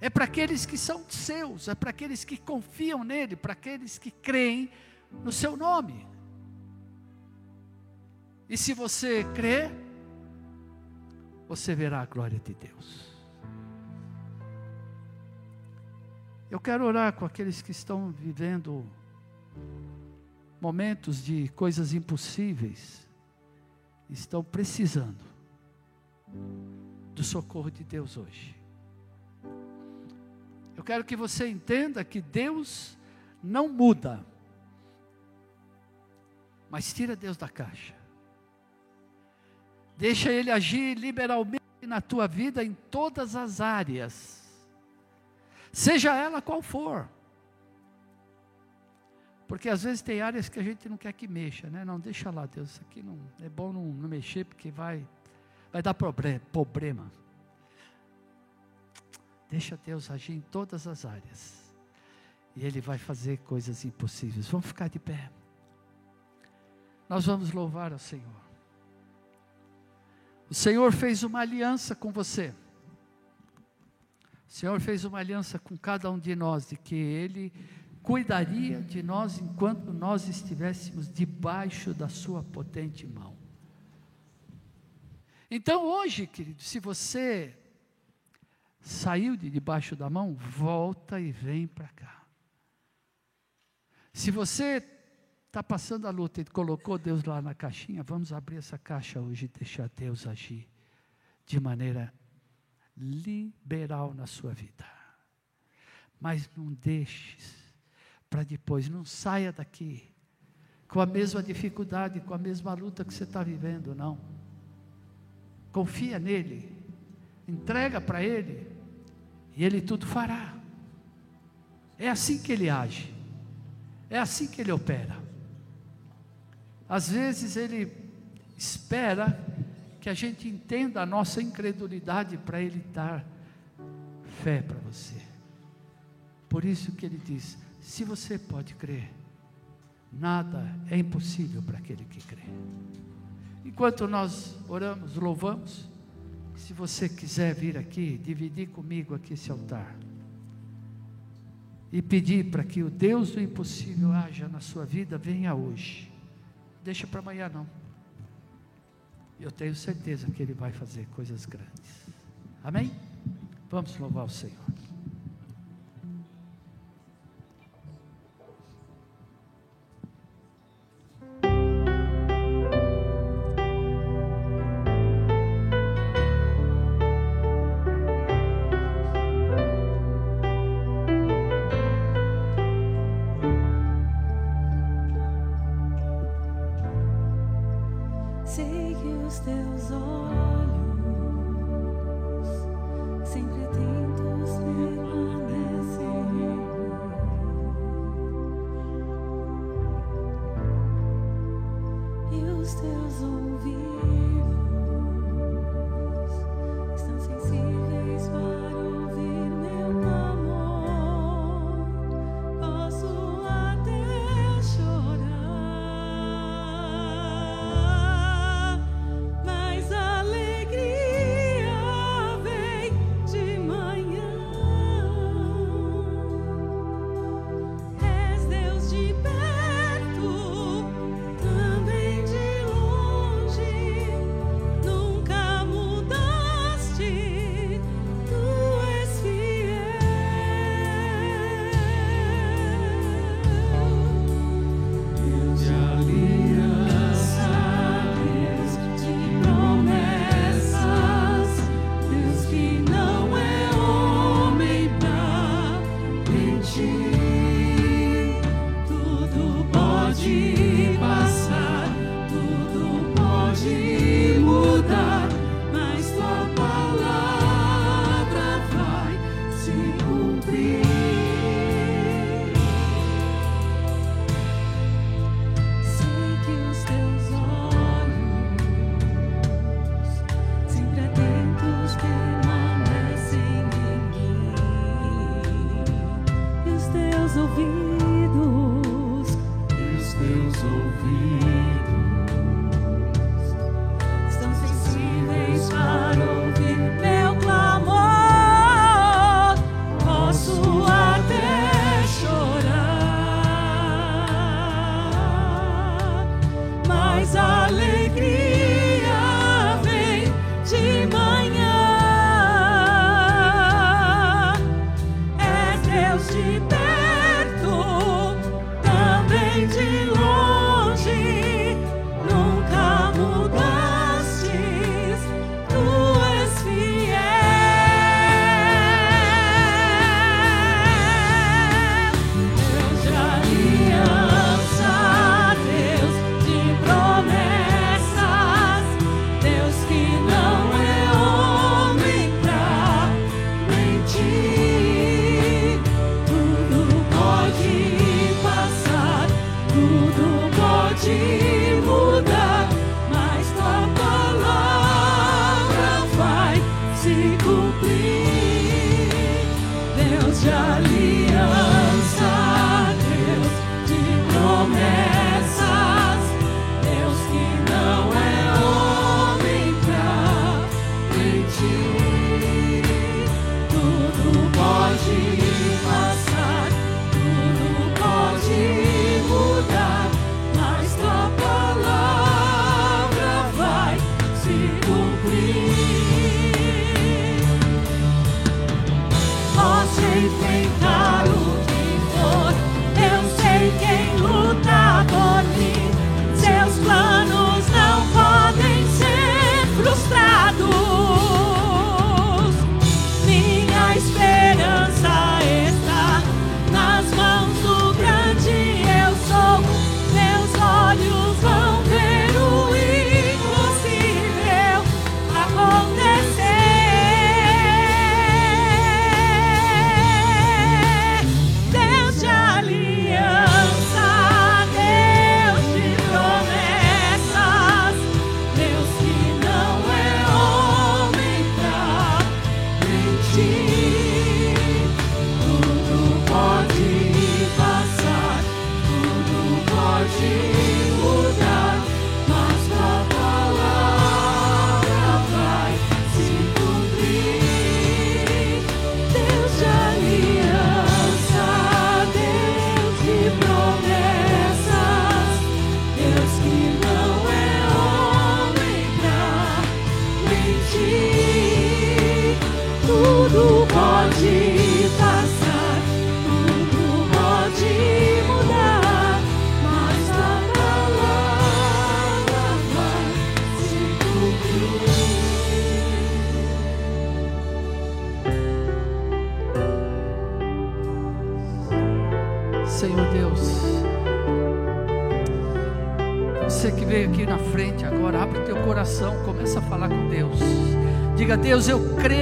É para aqueles que são seus, é para aqueles que confiam nele, para aqueles que creem no seu nome. E se você crer, você verá a glória de Deus. Eu quero orar com aqueles que estão vivendo momentos de coisas impossíveis, estão precisando do socorro de Deus hoje. Eu quero que você entenda que Deus não muda, mas tira Deus da caixa. Deixa Ele agir liberalmente na tua vida em todas as áreas, seja ela qual for. Porque às vezes tem áreas que a gente não quer que mexa, né? Não, deixa lá, Deus, isso aqui não é bom não, não mexer porque vai, vai dar problema. Deixa Deus agir em todas as áreas. E Ele vai fazer coisas impossíveis. Vamos ficar de pé. Nós vamos louvar ao Senhor. O Senhor fez uma aliança com você. O Senhor fez uma aliança com cada um de nós, de que Ele cuidaria de nós enquanto nós estivéssemos debaixo da Sua potente mão. Então, hoje, querido, se você saiu de debaixo da mão, volta e vem para cá. Se você está passando a luta e colocou Deus lá na caixinha, vamos abrir essa caixa hoje e deixar Deus agir de maneira liberal na sua vida. Mas não deixes para depois, não saia daqui com a mesma dificuldade, com a mesma luta que você está vivendo, não. Confia nele, entrega para ele, e ele tudo fará. É assim que ele age, é assim que ele opera. Às vezes ele espera que a gente entenda a nossa incredulidade para ele dar fé para você. Por isso que ele diz: se você pode crer, nada é impossível para aquele que crê. Enquanto nós oramos, louvamos, se você quiser vir aqui, dividir comigo aqui esse altar e pedir para que o Deus do impossível haja na sua vida, venha hoje deixa para amanhã não. Eu tenho certeza que Ele vai fazer coisas grandes. Amém? Vamos louvar o Senhor.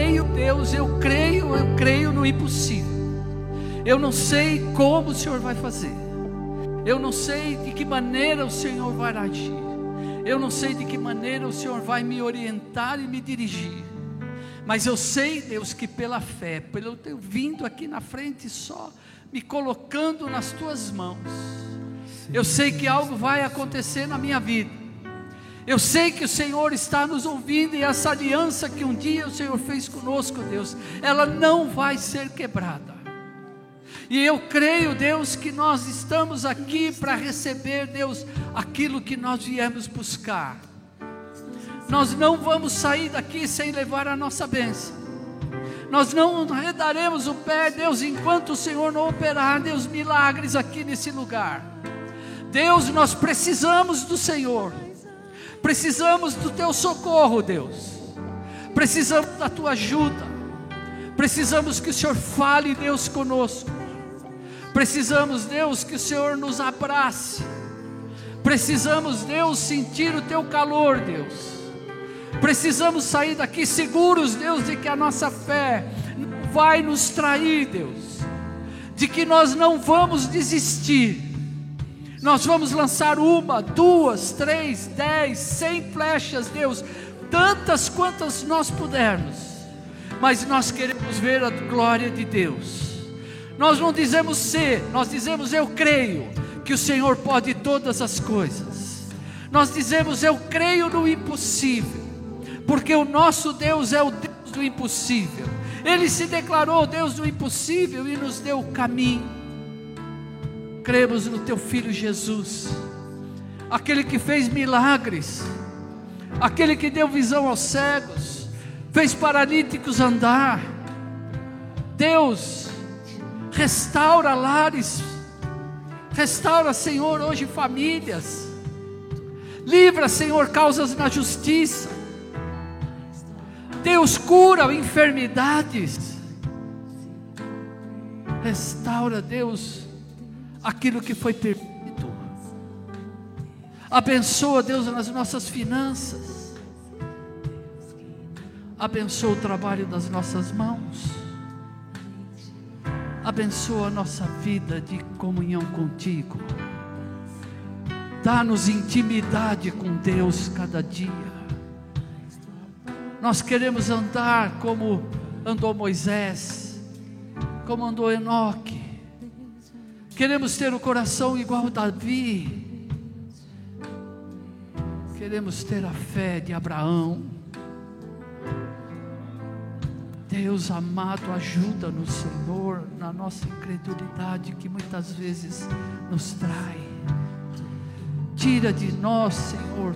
Creio, Deus, eu creio, eu creio no impossível. Eu não sei como o Senhor vai fazer. Eu não sei de que maneira o Senhor vai agir. Eu não sei de que maneira o Senhor vai me orientar e me dirigir. Mas eu sei, Deus, que pela fé, pelo teu vindo aqui na frente só, me colocando nas tuas mãos, eu sei que algo vai acontecer na minha vida. Eu sei que o Senhor está nos ouvindo e essa aliança que um dia o Senhor fez conosco, Deus, ela não vai ser quebrada. E eu creio, Deus, que nós estamos aqui para receber, Deus, aquilo que nós viemos buscar. Nós não vamos sair daqui sem levar a nossa bênção. Nós não redaremos o pé, Deus, enquanto o Senhor não operar, Deus, milagres aqui nesse lugar. Deus, nós precisamos do Senhor. Precisamos do teu socorro, Deus. Precisamos da tua ajuda. Precisamos que o Senhor fale, Deus, conosco. Precisamos, Deus, que o Senhor nos abrace. Precisamos, Deus, sentir o teu calor, Deus. Precisamos sair daqui seguros, Deus, de que a nossa fé vai nos trair, Deus. De que nós não vamos desistir. Nós vamos lançar uma, duas, três, dez, cem flechas, Deus, tantas quantas nós pudermos. Mas nós queremos ver a glória de Deus. Nós não dizemos ser, nós dizemos eu creio que o Senhor pode todas as coisas. Nós dizemos eu creio no impossível, porque o nosso Deus é o Deus do impossível. Ele se declarou Deus do impossível e nos deu o caminho. Cremos no teu filho Jesus, aquele que fez milagres, aquele que deu visão aos cegos, fez paralíticos andar. Deus, Restaura lares. Restaura, Senhor, hoje famílias. Livra, Senhor, causas na justiça. Deus cura enfermidades. Restaura, Deus, aquilo que foi perdido. Abençoa, Deus, nas nossas finanças. Abençoa o trabalho das nossas mãos abençoa a nossa vida de comunhão contigo. Dá-nos intimidade com Deus cada dia. Nós queremos andar como andou Moisés, como andou Enoque. Queremos ter o coração igual Davi. Queremos ter a fé de Abraão. Deus amado, ajuda-nos, Senhor, na nossa incredulidade que muitas vezes nos trai. Tira de nós, Senhor,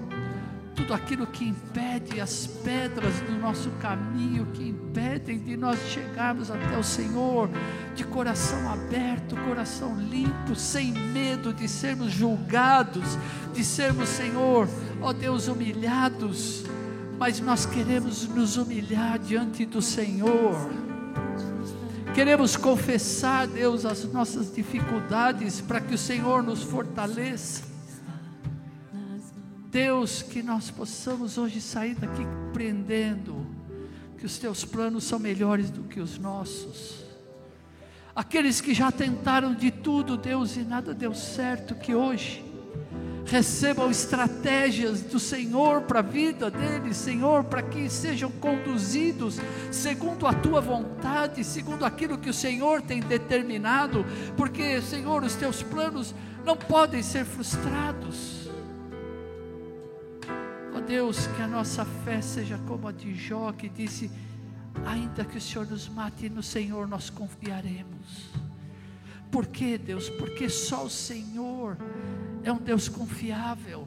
tudo aquilo que impede as pedras do nosso caminho, que impedem de nós chegarmos até o Senhor, de coração aberto, coração limpo, sem medo de sermos julgados, de sermos, Senhor, ó Deus, humilhados mas nós queremos nos humilhar diante do Senhor. Queremos confessar, Deus, as nossas dificuldades para que o Senhor nos fortaleça. Deus, que nós possamos hoje sair daqui compreendendo que os teus planos são melhores do que os nossos. Aqueles que já tentaram de tudo, Deus, e nada deu certo, que hoje recebam estratégias do Senhor para a vida deles, Senhor, para que sejam conduzidos segundo a tua vontade, segundo aquilo que o Senhor tem determinado, porque, Senhor, os teus planos não podem ser frustrados. Deus, que a nossa fé seja como a de Jó, que disse: ainda que o Senhor nos mate, no Senhor nós confiaremos. Por quê, Deus? Porque só o Senhor é um Deus confiável,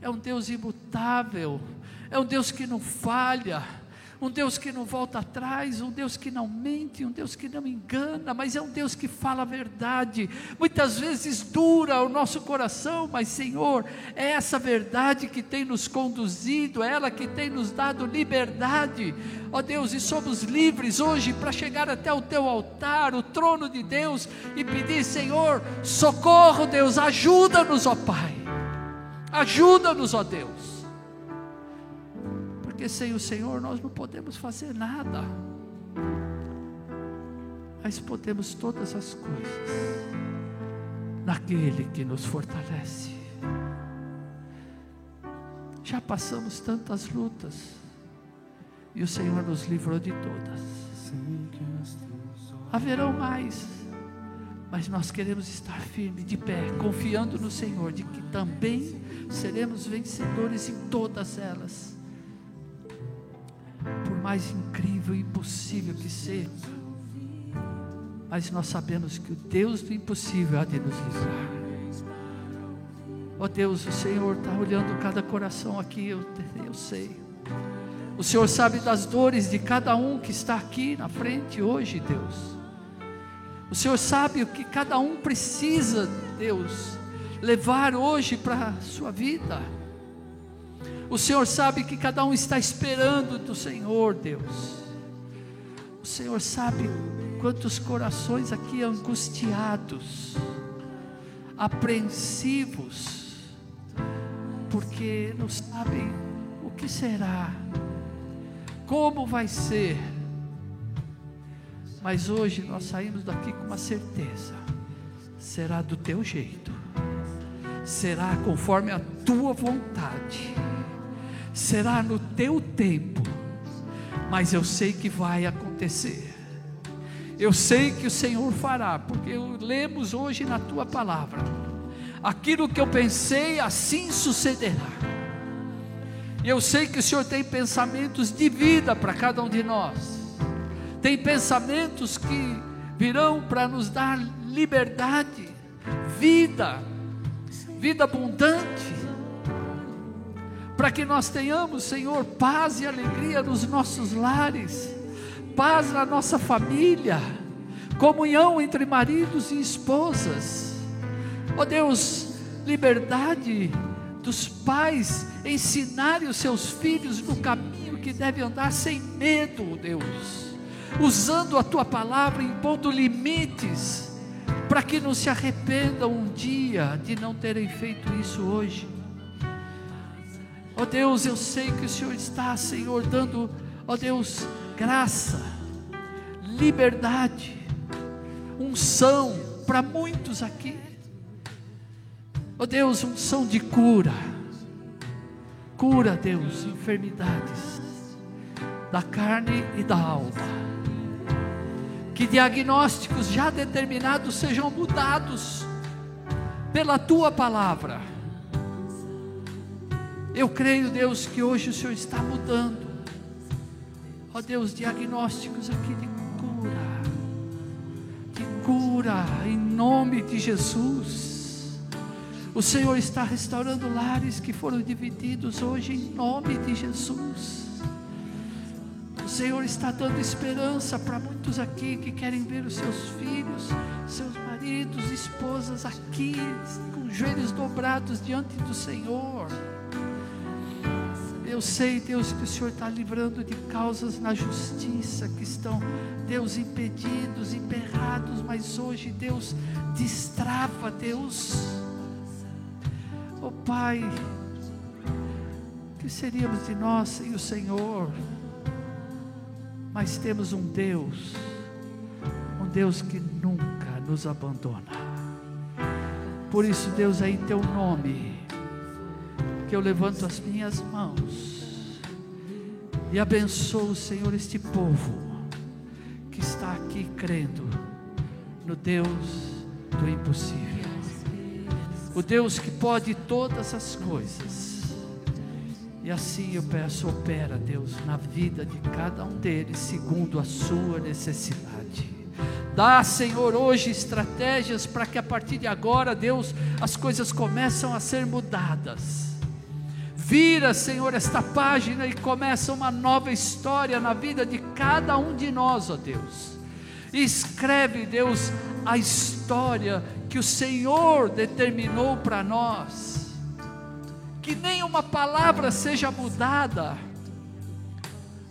é um Deus imutável, é um Deus que não falha, um Deus que não volta atrás, um Deus que não mente, um Deus que não engana, mas é um Deus que fala a verdade. Muitas vezes dura o nosso coração, mas Senhor, é essa verdade que tem nos conduzido, é ela que tem nos dado liberdade. Ó Deus, e somos livres hoje para chegar até o teu altar, o trono de Deus e pedir, Senhor, socorro, Deus, ajuda-nos, ó Pai. Ajuda-nos, ó Deus. Porque sem o Senhor nós não podemos fazer nada. Mas podemos todas as coisas naquele que nos fortalece. Já passamos tantas lutas e o Senhor nos livrou de todas. Haverão mais, mas nós queremos estar firme, de pé, confiando no Senhor, de que também seremos vencedores em todas elas. Por mais incrível e impossível que seja, mas nós sabemos que o Deus do impossível há de nos livrar. Ó oh Deus, o Senhor está olhando cada coração aqui, eu, eu sei. O Senhor sabe das dores de cada um que está aqui na frente hoje, Deus. O Senhor sabe o que cada um precisa, Deus, levar hoje para a sua vida. O Senhor sabe que cada um está esperando do Senhor, Deus. O Senhor sabe quantos corações aqui angustiados, apreensivos, porque não sabem o que será, como vai ser. Mas hoje nós saímos daqui com uma certeza: será do teu jeito, será conforme a tua vontade, será no teu tempo, mas eu sei que vai acontecer. Eu sei que o Senhor fará, porque lemos hoje na tua palavra. Aquilo que eu pensei, assim sucederá. E eu sei que o Senhor tem pensamentos de vida para cada um de nós tem pensamentos que virão para nos dar liberdade, vida, vida abundante, para que nós tenhamos, Senhor, paz e alegria nos nossos lares, paz na nossa família, comunhão entre maridos e esposas. Ó oh Deus, liberdade dos pais ensinarem os seus filhos no caminho que deve andar sem medo, Deus usando a tua palavra, impondo limites, para que não se arrependam um dia de não terem feito isso hoje. Ó oh Deus, eu sei que o Senhor está, Senhor, dando, ó oh Deus, graça, liberdade, unção para muitos aqui. Ó oh Deus, unção de cura. Cura, Deus, enfermidades da carne e da alma que diagnósticos já determinados sejam mudados pela tua palavra. Eu creio, Deus, que hoje o Senhor está mudando, ó Deus, diagnósticos aqui de cura, de cura, em nome de Jesus. O Senhor está restaurando lares que foram divididos hoje, em nome de Jesus. Senhor está dando esperança para muitos aqui que querem ver os seus filhos, seus maridos, esposas aqui, com joelhos dobrados diante do Senhor. Eu sei, Deus, que o Senhor está livrando de causas na justiça que estão, Deus, impedidos, emperrados, mas hoje, Deus, destrava, Deus. Oh Pai, que seríamos de nós sem o Senhor? Mas temos um Deus, um Deus que nunca nos abandona. Por isso, Deus, é em teu nome que eu levanto as minhas mãos e abençoo, Senhor, este povo que está aqui crendo no Deus do impossível, o Deus que pode todas as coisas e assim eu peço, opera, Deus, na vida de cada um deles, segundo a sua necessidade. Dá, Senhor, hoje estratégias para que a partir de agora, Deus, as coisas começam a ser mudadas. Vira, Senhor, esta página e começa uma nova história na vida de cada um de nós, ó Deus. Escreve, Deus, a história que o Senhor determinou para nós. Que nenhuma palavra seja mudada,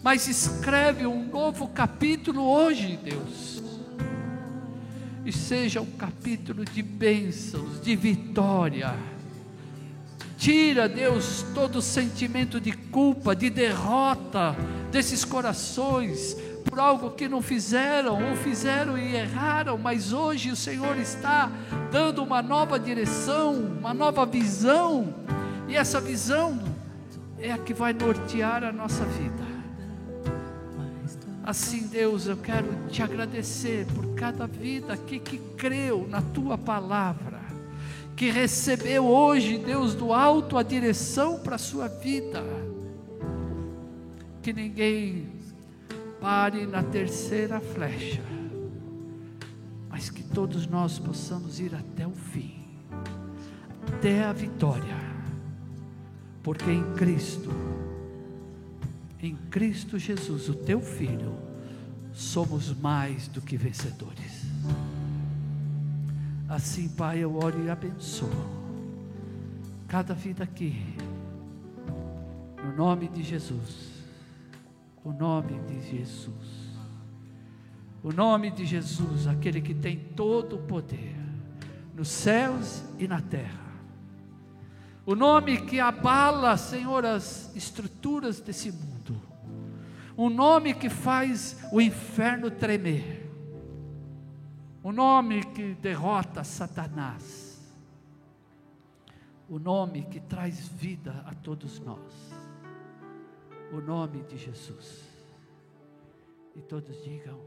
mas escreve um novo capítulo hoje, Deus, e seja um capítulo de bênçãos, de vitória, Tira, Deus, todo sentimento de culpa, de derrota desses corações por algo que não fizeram, ou fizeram e erraram, mas hoje o Senhor está dando uma nova direção, uma nova visão, e essa visão é a que vai nortear a nossa vida. Assim, Deus, eu quero te agradecer por cada vida aqui que creu na tua palavra, que recebeu hoje, Deus, do alto a direção para a sua vida. Que ninguém pare na terceira flecha, mas que todos nós possamos ir até o fim, até a vitória, porque em Cristo, em Cristo Jesus, o teu Filho, somos mais do que vencedores. Assim, Pai, eu oro e abençoo cada vida aqui, no nome de Jesus o nome de Jesus. O nome de Jesus, aquele que tem todo o poder, nos céus e na terra. O nome que abala, Senhor, as estruturas desse mundo. O nome que faz o inferno tremer. O nome que derrota Satanás. O nome que traz vida a todos nós o nome de Jesus. E todos digam.